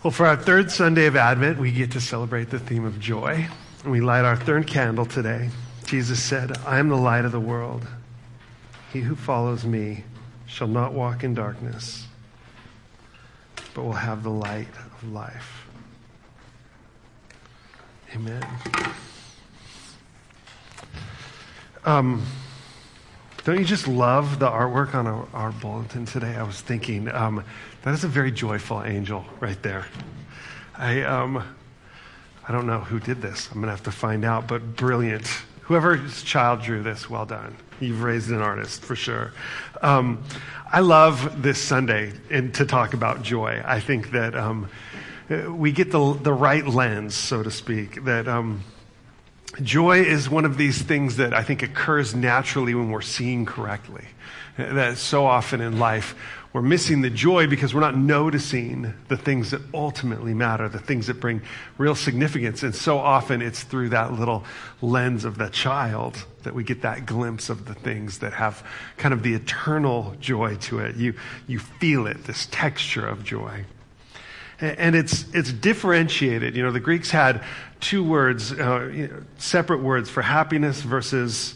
Well, for our third Sunday of Advent, we get to celebrate the theme of joy. We light our third candle today. Jesus said, I am the light of the world. He who follows me shall not walk in darkness, but will have the light of life. Amen. Um, don't you just love the artwork on our, our bulletin today? I was thinking, um, that is a very joyful angel right there. I, um, I don't know who did this. I'm going to have to find out, but brilliant. Whoever's child drew this, well done. You've raised an artist for sure. Um, I love this Sunday and to talk about joy. I think that um, we get the, the right lens, so to speak, that um, joy is one of these things that I think occurs naturally when we're seeing correctly. That so often in life we're missing the joy because we're not noticing the things that ultimately matter, the things that bring real significance. And so often it's through that little lens of the child that we get that glimpse of the things that have kind of the eternal joy to it. You, you feel it, this texture of joy. And it's, it's differentiated. You know, the Greeks had two words, uh, you know, separate words for happiness versus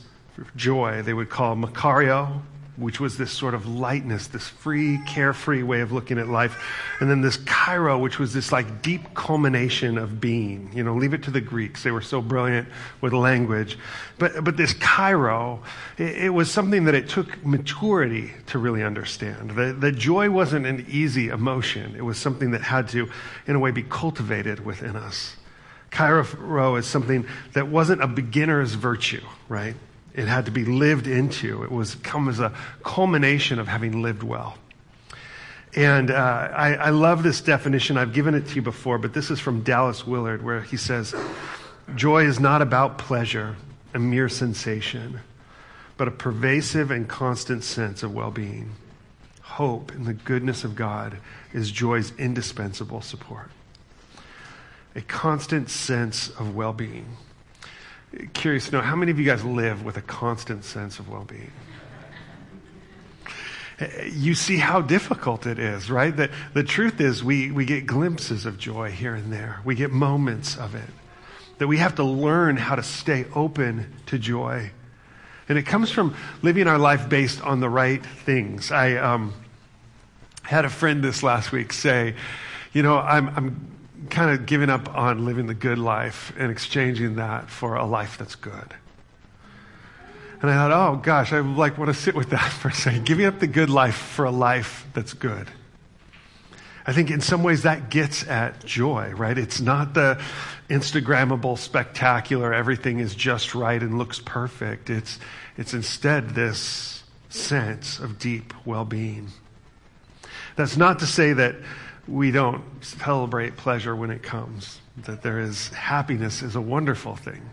joy. They would call makario, which was this sort of lightness, this free, carefree way of looking at life. And then this kairo, which was this like deep culmination of being. You know, leave it to the Greeks. They were so brilliant with language. But, but this kairo, it, it was something that it took maturity to really understand. The, the joy wasn't an easy emotion. It was something that had to, in a way, be cultivated within us. Kairo is something that wasn't a beginner's virtue, right? It had to be lived into. It was come as a culmination of having lived well. And uh, I, I love this definition. I've given it to you before, but this is from Dallas Willard, where he says, Joy is not about pleasure, a mere sensation, but a pervasive and constant sense of well being. Hope in the goodness of God is joy's indispensable support. A constant sense of well being curious to know how many of you guys live with a constant sense of well being? You see how difficult it is, right? That the truth is, we, we get glimpses of joy here and there. We get moments of it. That we have to learn how to stay open to joy. And it comes from living our life based on the right things. I um, had a friend this last week say, You know, I'm, I'm kind of giving up on living the good life and exchanging that for a life that's good. And I thought, oh gosh, I like want to sit with that for a second. Giving up the good life for a life that's good. I think in some ways that gets at joy, right? It's not the Instagrammable, spectacular, everything is just right and looks perfect. It's, it's instead this sense of deep well being. That's not to say that we don't celebrate pleasure when it comes. That there is happiness is a wonderful thing.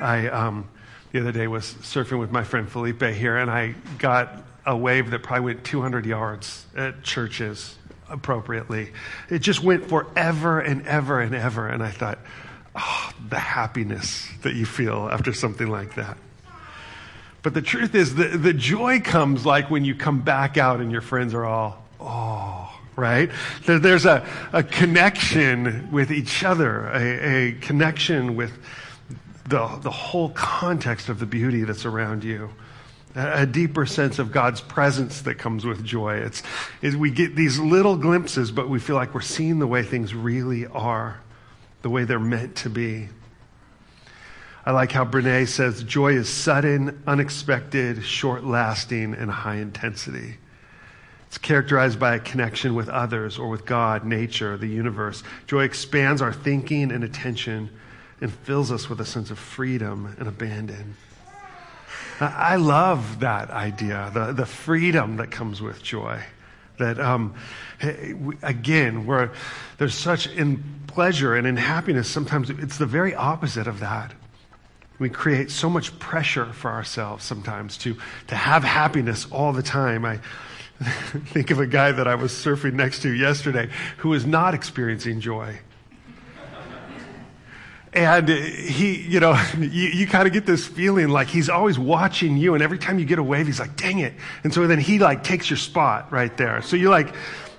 I um, the other day was surfing with my friend Felipe here, and I got a wave that probably went 200 yards at Churches appropriately. It just went forever and ever and ever, and I thought, oh, the happiness that you feel after something like that. But the truth is, the, the joy comes like when you come back out and your friends are all, oh, right? There's a, a connection with each other, a, a connection with the, the whole context of the beauty that's around you. A, deeper sense of God's presence that comes with joy. It's, is we get these little glimpses, but we feel like we're seeing the way things really are, the way they're meant to be. I like how Brene says joy is sudden, unexpected, short lasting, and high intensity. It's characterized by a connection with others or with God, nature, the universe. Joy expands our thinking and attention and fills us with a sense of freedom and abandon. I love that idea, the, the freedom that comes with joy. That, um, again, where there's such in pleasure and in happiness, sometimes it's the very opposite of that. We create so much pressure for ourselves sometimes to, to have happiness all the time. I, think of a guy that I was surfing next to yesterday who was not experiencing joy. And he, you know, you, you kind of get this feeling like he's always watching you, and every time you get a wave, he's like, dang it. And so then he like takes your spot right there. So you like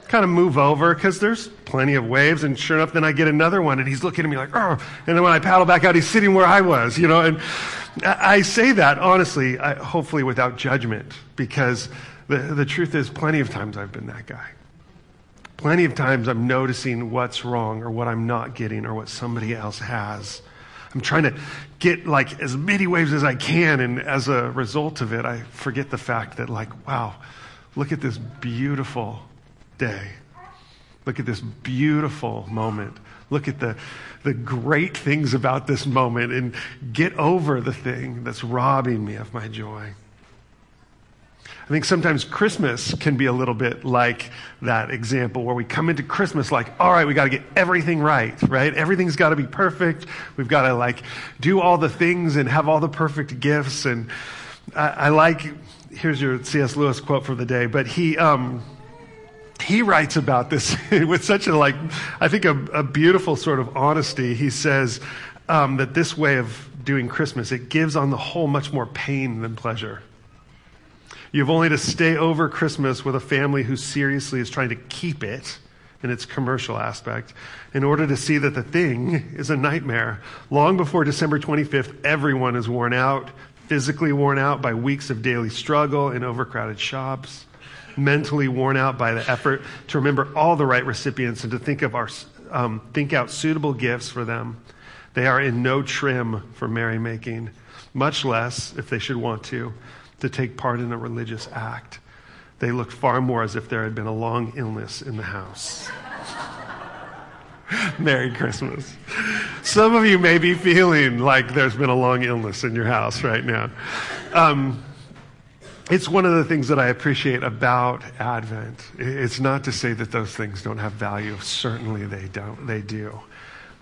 kind of move over because there's plenty of waves. And sure enough, then I get another one and he's looking at me like, oh. And then when I paddle back out, he's sitting where I was, you know. And I say that honestly, I, hopefully without judgment, because the, the truth is, plenty of times I've been that guy. Plenty of times I'm noticing what's wrong or what I'm not getting or what somebody else has. I'm trying to get like as many waves as I can. And as a result of it, I forget the fact that, like, wow, look at this beautiful day. Look at this beautiful moment. Look at the, the great things about this moment and get over the thing that's robbing me of my joy. I think sometimes Christmas can be a little bit like that example where we come into Christmas like, all right, we got to get everything right, right? Everything's got to be perfect. We've got to like do all the things and have all the perfect gifts. And I, I like, here's your C.S. Lewis quote for the day, but he, um, he writes about this with such a like, I think a, a beautiful sort of honesty. He says um, that this way of doing Christmas, it gives on the whole much more pain than pleasure. You have only to stay over Christmas with a family who seriously is trying to keep it in its commercial aspect in order to see that the thing is a nightmare. Long before December 25th, everyone is worn out, physically worn out by weeks of daily struggle in overcrowded shops, mentally worn out by the effort to remember all the right recipients and to think of our um, think out suitable gifts for them. They are in no trim for merrymaking, much less, if they should want to, to take part in a religious act. They looked far more as if there had been a long illness in the house. Merry Christmas. Some of you may be feeling like there's been a long illness in your house right now. Um, it's one of the things that I appreciate about Advent. It's not to say that those things don't have value. Certainly they don't. They do.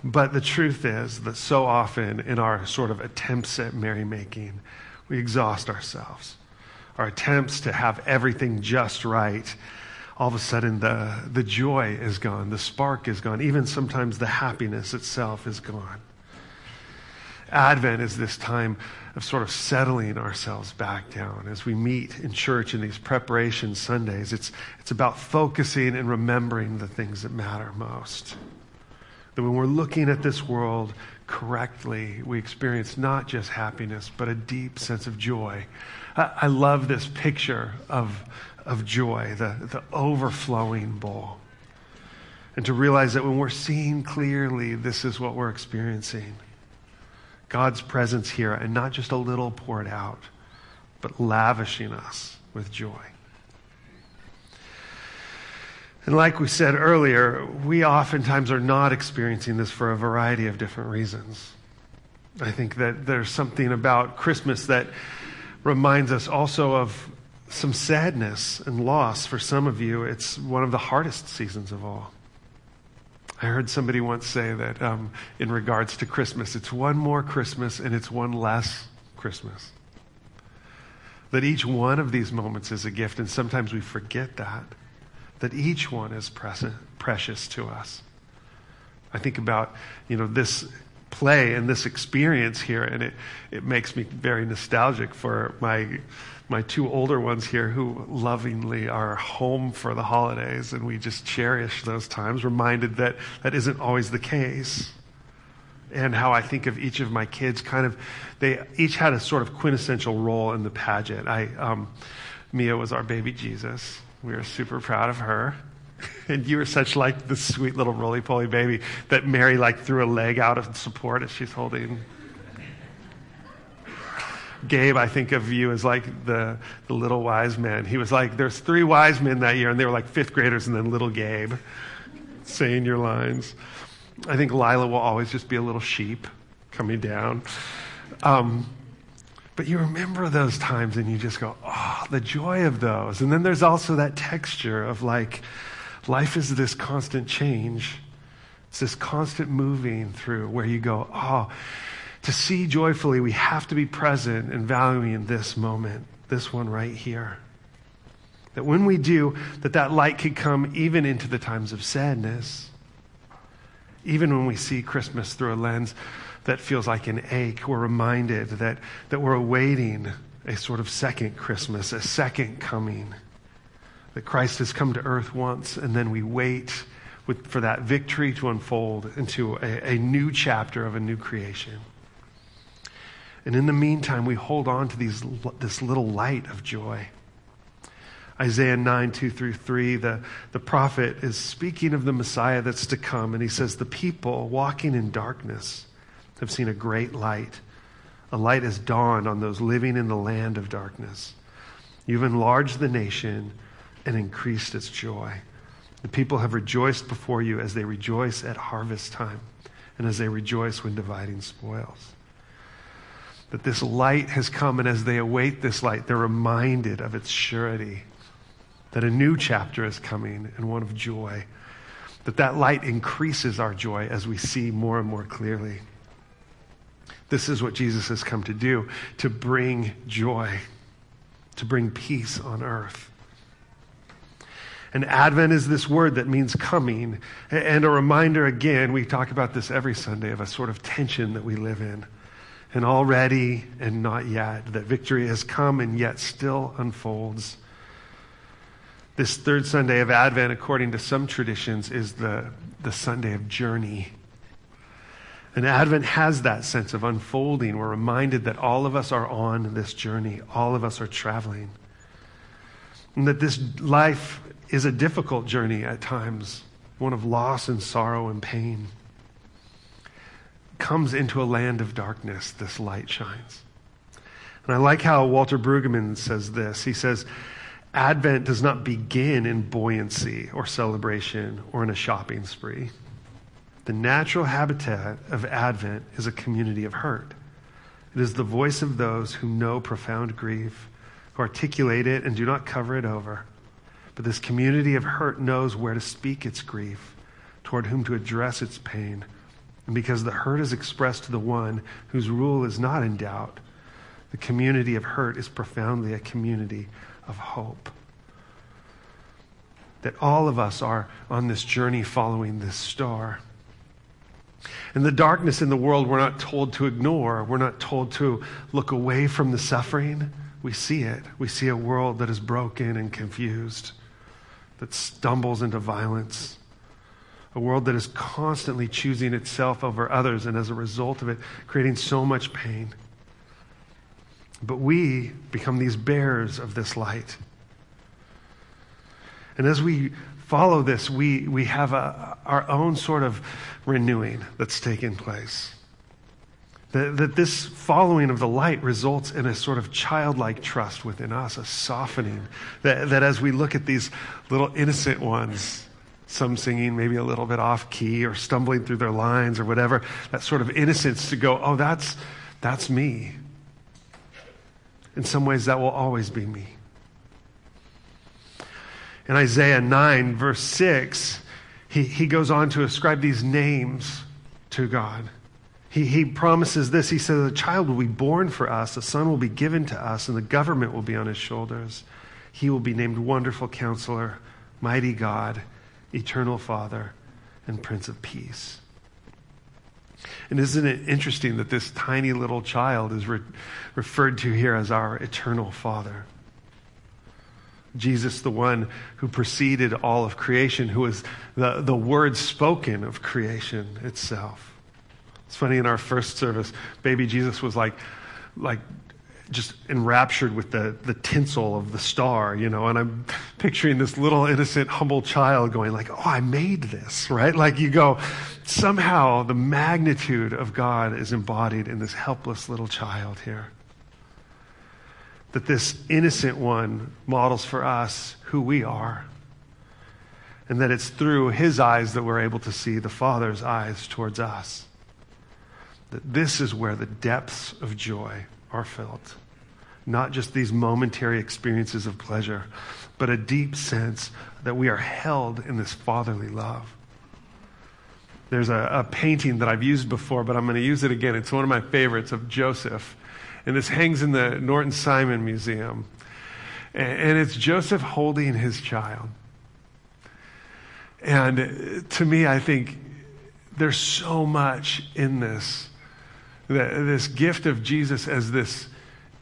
But the truth is that so often in our sort of attempts at merrymaking, we exhaust ourselves. Our attempts to have everything just right, all of a sudden the, the joy is gone, the spark is gone, even sometimes the happiness itself is gone. Advent is this time of sort of settling ourselves back down as we meet in church in these preparation Sundays. It's, it's about focusing and remembering the things that matter most. That when we're looking at this world correctly, we experience not just happiness, but a deep sense of joy. I, I love this picture of, of joy, the, the overflowing bowl. And to realize that when we're seeing clearly, this is what we're experiencing God's presence here, and not just a little poured out, but lavishing us with joy. And like we said earlier, we oftentimes are not experiencing this for a variety of different reasons. I think that there's something about Christmas that reminds us also of some sadness and loss. For some of you, it's one of the hardest seasons of all. I heard somebody once say that um, in regards to Christmas, it's one more Christmas and it's one less Christmas. That each one of these moments is a gift, and sometimes we forget that that each one is precious to us. I think about, you know, this play and this experience here, and it, it makes me very nostalgic for my, my two older ones here who lovingly are home for the holidays, and we just cherish those times, reminded that that isn't always the case. And how I think of each of my kids kind of, they each had a sort of quintessential role in the pageant. I, um, Mia was our baby Jesus. We are super proud of her. And you are such like the sweet little roly poly baby that Mary like threw a leg out of support as she's holding. Gabe, I think of you as like the, the little wise man. He was like, there's three wise men that year, and they were like fifth graders, and then little Gabe saying your lines. I think Lila will always just be a little sheep coming down. Um, but you remember those times and you just go, oh, the joy of those. And then there's also that texture of like, life is this constant change. It's this constant moving through where you go, oh, to see joyfully, we have to be present and valuing this moment, this one right here. That when we do, that that light could come even into the times of sadness. Even when we see Christmas through a lens that feels like an ache, we're reminded that, that we're awaiting a sort of second Christmas, a second coming, that Christ has come to earth once, and then we wait with, for that victory to unfold into a, a new chapter of a new creation. And in the meantime, we hold on to these, this little light of joy. Isaiah 9, 2 through 3, the, the prophet is speaking of the Messiah that's to come, and he says, The people walking in darkness have seen a great light. A light has dawned on those living in the land of darkness. You've enlarged the nation and increased its joy. The people have rejoiced before you as they rejoice at harvest time and as they rejoice when dividing spoils. That this light has come, and as they await this light, they're reminded of its surety. That a new chapter is coming and one of joy. That that light increases our joy as we see more and more clearly. This is what Jesus has come to do to bring joy, to bring peace on earth. And Advent is this word that means coming. And a reminder again, we talk about this every Sunday, of a sort of tension that we live in. And already and not yet, that victory has come and yet still unfolds. This third Sunday of Advent, according to some traditions, is the, the Sunday of journey. And Advent has that sense of unfolding. We're reminded that all of us are on this journey, all of us are traveling. And that this life is a difficult journey at times, one of loss and sorrow and pain. Comes into a land of darkness, this light shines. And I like how Walter Brueggemann says this. He says, Advent does not begin in buoyancy or celebration or in a shopping spree. The natural habitat of Advent is a community of hurt. It is the voice of those who know profound grief, who articulate it and do not cover it over. But this community of hurt knows where to speak its grief, toward whom to address its pain. And because the hurt is expressed to the one whose rule is not in doubt, the community of hurt is profoundly a community of hope. That all of us are on this journey following this star. And the darkness in the world, we're not told to ignore. We're not told to look away from the suffering. We see it. We see a world that is broken and confused that stumbles into violence, a world that is constantly choosing itself over others, and as a result of it, creating so much pain. But we become these bearers of this light. And as we follow this, we, we have a, our own sort of renewing that's taking place. That, that this following of the light results in a sort of childlike trust within us, a softening. That, that as we look at these little innocent ones, some singing maybe a little bit off key or stumbling through their lines or whatever, that sort of innocence to go, oh, that's, that's me. In some ways, that will always be me. In Isaiah 9, verse 6, he, he goes on to ascribe these names to God. He, he promises this. He says, A child will be born for us, a son will be given to us, and the government will be on his shoulders. He will be named Wonderful Counselor, Mighty God, Eternal Father, and Prince of Peace. And isn't it interesting that this tiny little child is re- referred to here as our eternal Father? Jesus, the one who preceded all of creation, who was the, the word spoken of creation itself. It's funny in our first service, baby Jesus was like, like just enraptured with the, the tinsel of the star, you know, and I'm picturing this little innocent, humble child going like, oh, I made this, right? Like you go, somehow the magnitude of God is embodied in this helpless little child here. That this innocent one models for us who we are. And that it's through his eyes that we're able to see the Father's eyes towards us that this is where the depths of joy are felt. Not just these momentary experiences of pleasure, but a deep sense that we are held in this fatherly love. There's a, a painting that I've used before, but I'm going to use it again. It's one of my favorites of Joseph. And this hangs in the Norton Simon Museum. And, it's Joseph holding his child. And to me, I think there's so much in this this gift of Jesus as this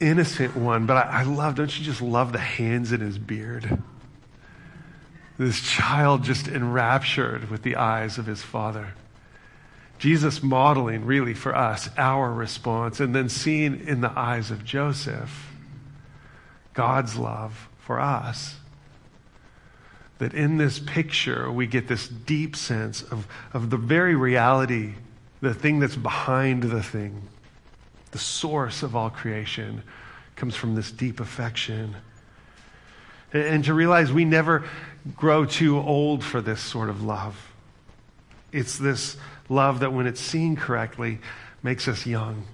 innocent one. But I, I love, don't you just love the hands in his beard? This child just enraptured with the eyes of his father. Jesus modeling really for us our response, and then seeing in the eyes of Joseph God's love for us. That in this picture, we get this deep sense of, of the very reality, the thing that's behind the thing, the source of all creation comes from this deep affection. And, and to realize we never grow too old for this sort of love. It's this love that, when it's seen correctly, makes us young.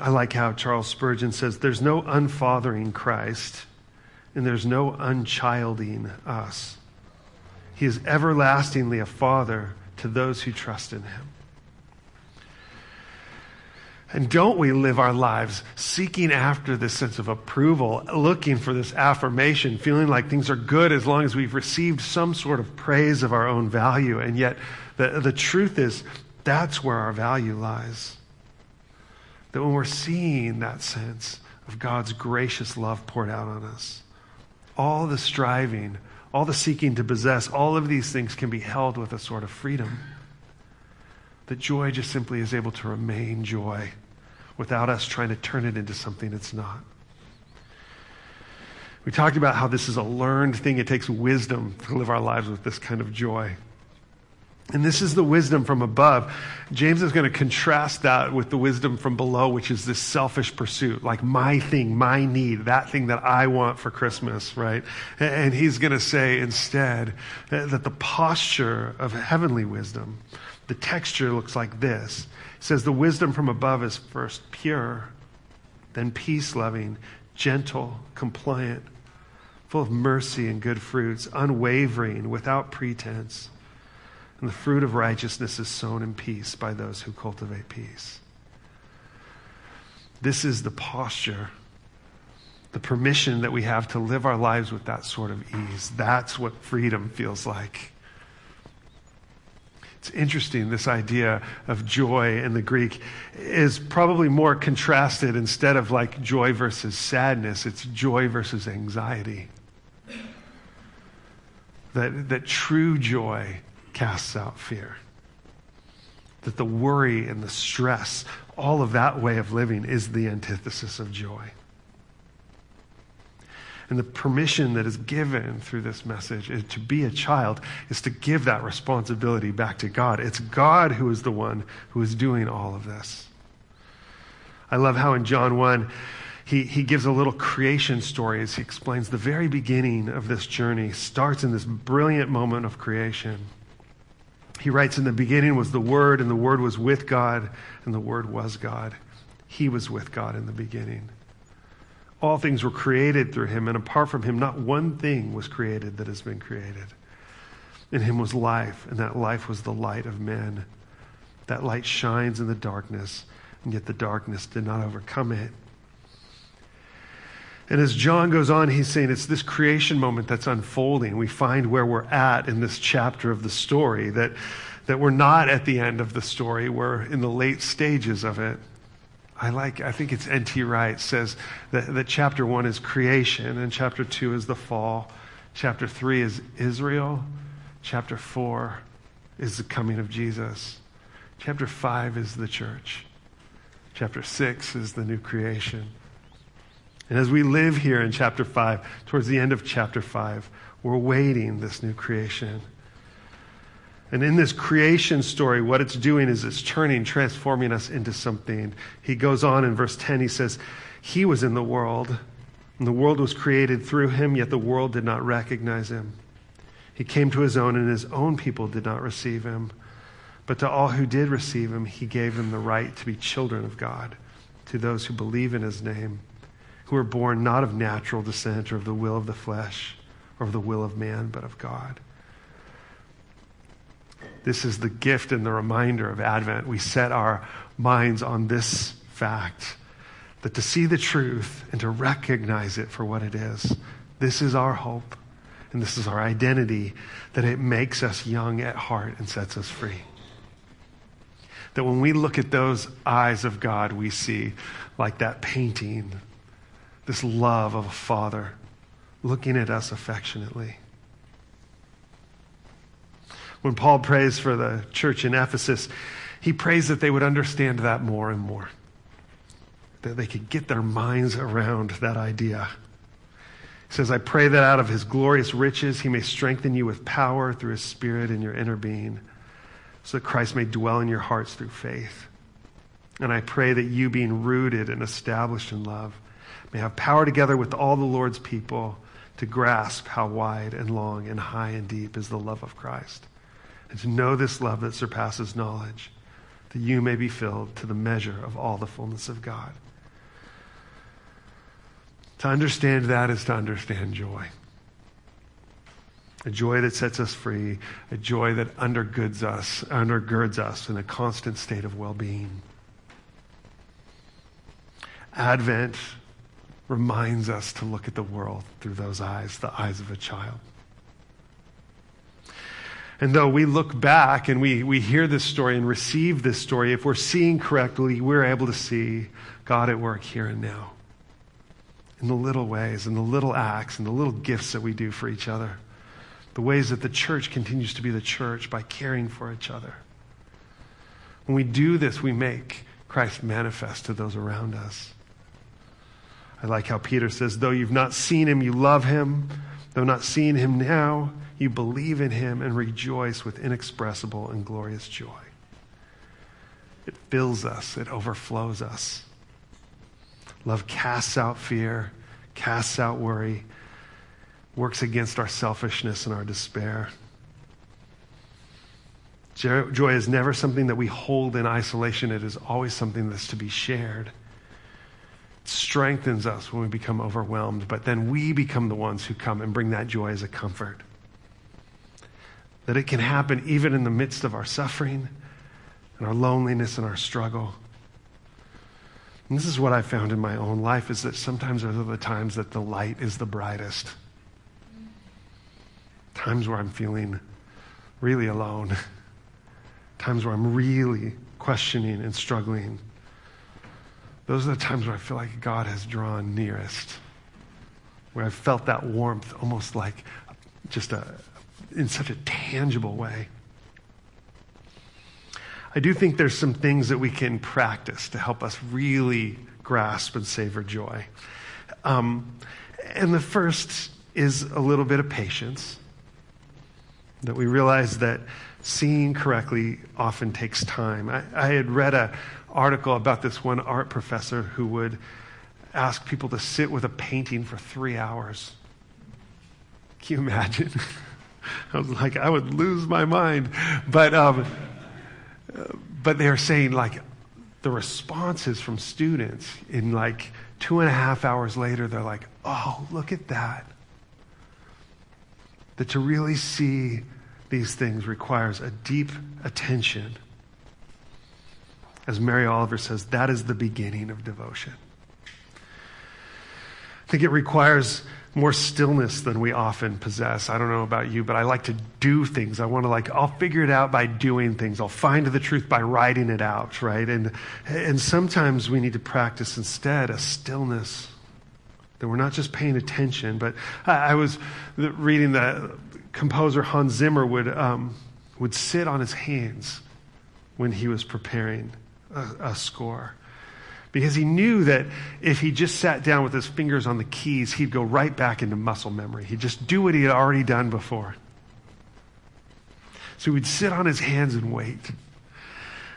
I like how Charles Spurgeon says there's no unfathering Christ, and there's no unchilding us. He is everlastingly a father to those who trust in him. And don't we live our lives seeking after this sense of approval, looking for this affirmation, feeling like things are good as long as we've received some sort of praise of our own value? And yet, the, the truth is, that's where our value lies. That when we're seeing that sense of God's gracious love poured out on us, all the striving, all the seeking to possess, all of these things can be held with a sort of freedom that joy just simply is able to remain joy without us trying to turn it into something it's not. We talked about how this is a learned thing. It takes wisdom to live our lives with this kind of joy. And this is the wisdom from above. James is going to contrast that with the wisdom from below, which is this selfish pursuit, like my thing, my need, that thing that I want for Christmas, right? And he's going to say instead that the posture of heavenly wisdom, the texture looks like this. It says the wisdom from above is first pure, then peace loving, gentle, compliant, full of mercy and good fruits, unwavering, without pretense. And the fruit of righteousness is sown in peace by those who cultivate peace. This is the posture, the permission that we have to live our lives with that sort of ease. That's what freedom feels like. It's interesting, this idea of joy in the Greek is probably more contrasted instead of like joy versus sadness, it's joy versus anxiety. That, that true joy casts out fear. That the worry and the stress, all of that way of living is the antithesis of joy. And the permission that is given through this message is to be a child is to give that responsibility back to God. It's God who is the one who is doing all of this. I love how in John 1, he, he gives a little creation story as he explains the very beginning of this journey starts in this brilliant moment of creation. He writes, In the beginning was the Word, and the Word was with God, and the Word was God. He was with God in the beginning. All things were created through him, and apart from him, not one thing was created that has been created. In him was life, and that life was the light of men. That light shines in the darkness, and yet the darkness did not overcome it. And as John goes on, he's saying it's this creation moment that's unfolding. We find where we're at in this chapter of the story, that, that we're not at the end of the story, we're in the late stages of it. I like, I think it's N.T. Wright says that, that chapter one is creation, and chapter two is the fall. Chapter three is Israel. Chapter four is the coming of Jesus. Chapter five is the church. Chapter six is the new creation. And as we live here in chapter 5, towards the end of chapter 5, we're waiting this new creation. And in this creation story, what it's doing is it's turning, transforming us into something. He goes on in verse 10, he says, He was in the world, and the world was created through him, yet the world did not recognize him. He came to his own, and his own people did not receive him. But to all who did receive him, he gave them the right to be children of God, to those who believe in his name who are born not of natural descent or of the will of the flesh or of the will of man, but of God. This is the gift and the reminder of Advent. We set our minds on this fact that to see the truth and to recognize it for what it is, this is our hope and this is our identity, that it makes us young at heart and sets us free. That when we look at those eyes of God, we see like that painting this love of a father looking at us affectionately. When Paul prays for the church in Ephesus, he prays that they would understand that more and more, that they could get their minds around that idea. He says, I pray that out of his glorious riches he may strengthen you with power through his spirit in your inner being, so that Christ may dwell in your hearts through faith. And I pray that you, being rooted and established in love, may have power together with all the Lord's people to grasp how wide and long and high and deep is the love of Christ, and to know this love that surpasses knowledge, that you may be filled to the measure of all the fullness of God. To understand that is to understand joy. A joy that sets us free, a joy that undergirds us, undergirds us in a constant state of well-being. Advent reminds us to look at the world through those eyes, the eyes of a child. And though we look back and we, we hear this story and receive this story, if we're seeing correctly, we're able to see God at work here and now. In the little ways, in the little acts, in the little gifts that we do for each other. The ways that the church continues to be the church by caring for each other. When we do this, we make Christ manifest to those around us. I like how Peter says, though you've not seen him, you love him. Though not seeing him now, you believe in him and rejoice with inexpressible and glorious joy. It fills us, it overflows us. Love casts out fear, casts out worry, works against our selfishness and our despair. Joy is never something that we hold in isolation, it is always something that's to be shared strengthens us when we become overwhelmed, but then we become the ones who come and bring that joy as a comfort. That it can happen even in the midst of our suffering and our loneliness and our struggle. And this is what I found in my own life is that sometimes those are the times that the light is the brightest. Times where I'm feeling really alone. Times where I'm really questioning and struggling those are the times where I feel like God has drawn nearest, where I've felt that warmth almost like just a, in such a tangible way. I do think there's some things that we can practice to help us really grasp and savor joy. Um, and the first is a little bit of patience, that we realize that seeing correctly often takes time. I, I had read a article about this one art professor who would ask people to sit with a painting for three hours. Can you imagine? I was like, I would lose my mind. But, um, but they're saying, like, the responses from students in like two and a half hours later, they're like, oh, look at that. That to really see these things requires a deep attention as Mary Oliver says, that is the beginning of devotion. I think it requires more stillness than we often possess. I don't know about you, but I like to do things. I want to like, I'll figure it out by doing things. I'll find the truth by writing it out, right? And, and sometimes we need to practice instead a stillness that we're not just paying attention, but I, I was reading that composer Hans Zimmer would, um, would sit on his hands when he was preparing a, a score because he knew that if he just sat down with his fingers on the keys, he'd go right back into muscle memory. He'd just do what he had already done before. So he'd sit on his hands and wait.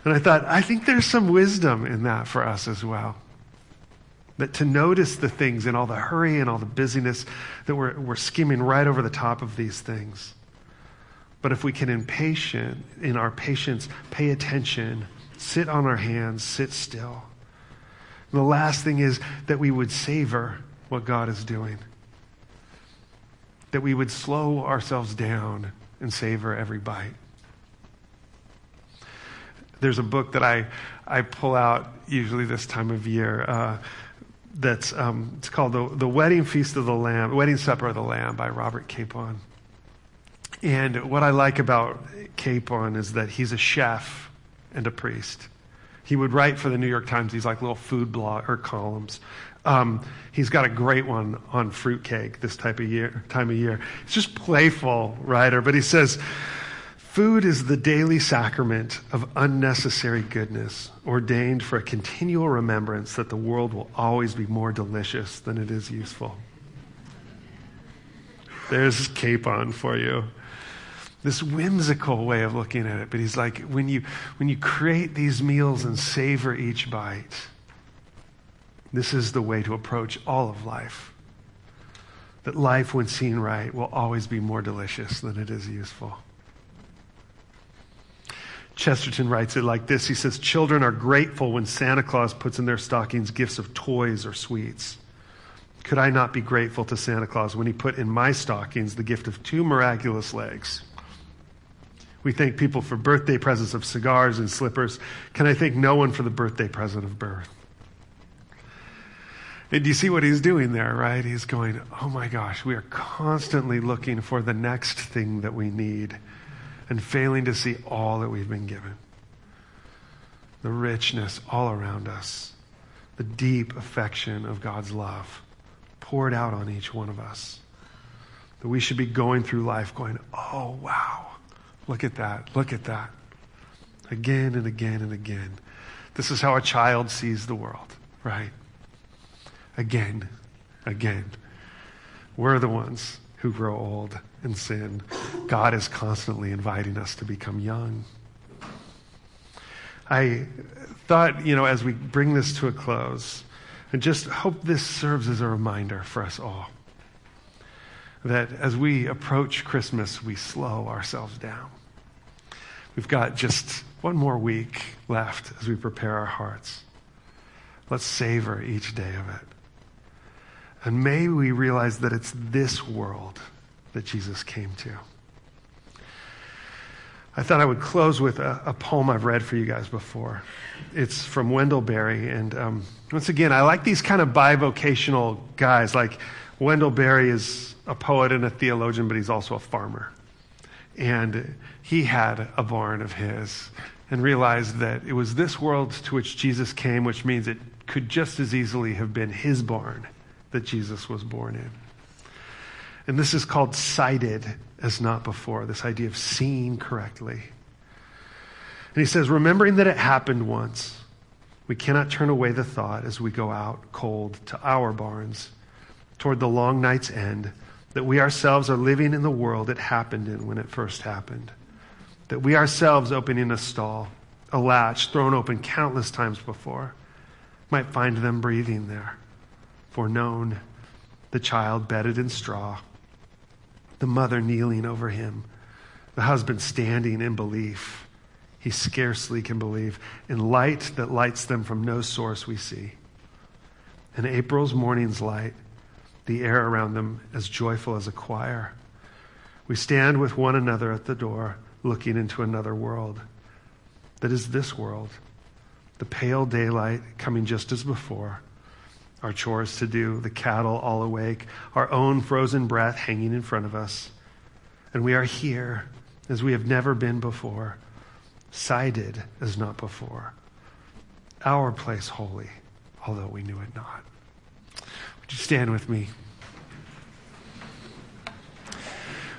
And I thought, I think there's some wisdom in that for us as well. That to notice the things in all the hurry and all the busyness, that we're, we're skimming right over the top of these things. But if we can, impatient, in our patience, pay attention sit on our hands, sit still. And the last thing is that we would savor what God is doing. That we would slow ourselves down and savor every bite. There's a book that I, I pull out usually this time of year. Uh, that's um, it's called the, the Wedding Feast of the Lamb, Wedding Supper of the Lamb by Robert Capon. And what I like about Capon is that he's a chef and a priest. He would write for the New York Times these like little food blog or columns. Um, he's got a great one on fruitcake this type of year time of year. He's just playful writer, but he says, Food is the daily sacrament of unnecessary goodness, ordained for a continual remembrance that the world will always be more delicious than it is useful. There's Capon for you. This whimsical way of looking at it, but he's like, when you when you create these meals and savor each bite, this is the way to approach all of life. That life, when seen right, will always be more delicious than it is useful. Chesterton writes it like this He says, Children are grateful when Santa Claus puts in their stockings gifts of toys or sweets. Could I not be grateful to Santa Claus when he put in my stockings the gift of two miraculous legs? We thank people for birthday presents of cigars and slippers. Can I thank no one for the birthday present of birth? And do you see what he's doing there, right? He's going, oh my gosh, we are constantly looking for the next thing that we need and failing to see all that we've been given. The richness all around us, the deep affection of God's love poured out on each one of us. That we should be going through life going, oh, wow, look at that, look at that. Again and again and again. This is how a child sees the world, right? Again, again. We're the ones who grow old and sin. God is constantly inviting us to become young. I thought, you know, as we bring this to a close, and just hope this serves as a reminder for us all that as we approach Christmas, we slow ourselves down. We've got just one more week left as we prepare our hearts. Let's savor each day of it. And may we realize that it's this world that Jesus came to. I thought I would close with a, a, poem I've read for you guys before. It's from Wendell Berry. And um, once again, I like these kind of bivocational guys. Like Wendell Berry is a poet and a theologian, but he's also a farmer. And he had a barn of his and realized that it was this world to which Jesus came, which means it could just as easily have been his barn that Jesus was born in. And this is called sighted as not before, this idea of seeing correctly. And he says, remembering that it happened once, we cannot turn away the thought as we go out cold to our barns toward the long night's end that we ourselves are living in the world it happened in when it first happened. That we ourselves opening a stall, a latch thrown open countless times before, might find them breathing there, foreknown, the child bedded in straw the mother kneeling over him, the husband standing in belief. He scarcely can believe in light that lights them from no source we see. In April's morning's light, the air around them as joyful as a choir. We stand with one another at the door, looking into another world. That is this world. The pale daylight coming just as before our chores to do, the cattle all awake, our own frozen breath hanging in front of us. And we are here as we have never been before, sighted as not before. Our place holy, although we knew it not. Stand with me?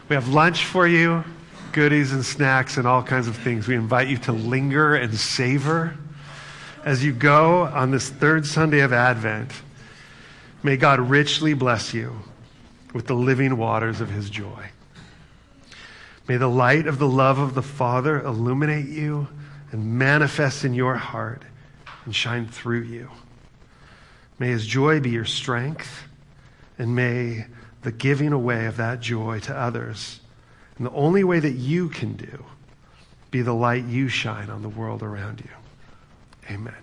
We have lunch for you, goodies and snacks and all kinds of things. We invite you to linger and savor as you go on this third Sunday of Advent. May God richly bless you with the living waters of his joy. May the light of the love of the Father illuminate you and manifest in your heart and shine through you. May his joy be your strength, and may the giving away of that joy to others, and the only way that you can do, be the light you shine on the world around you. Amen.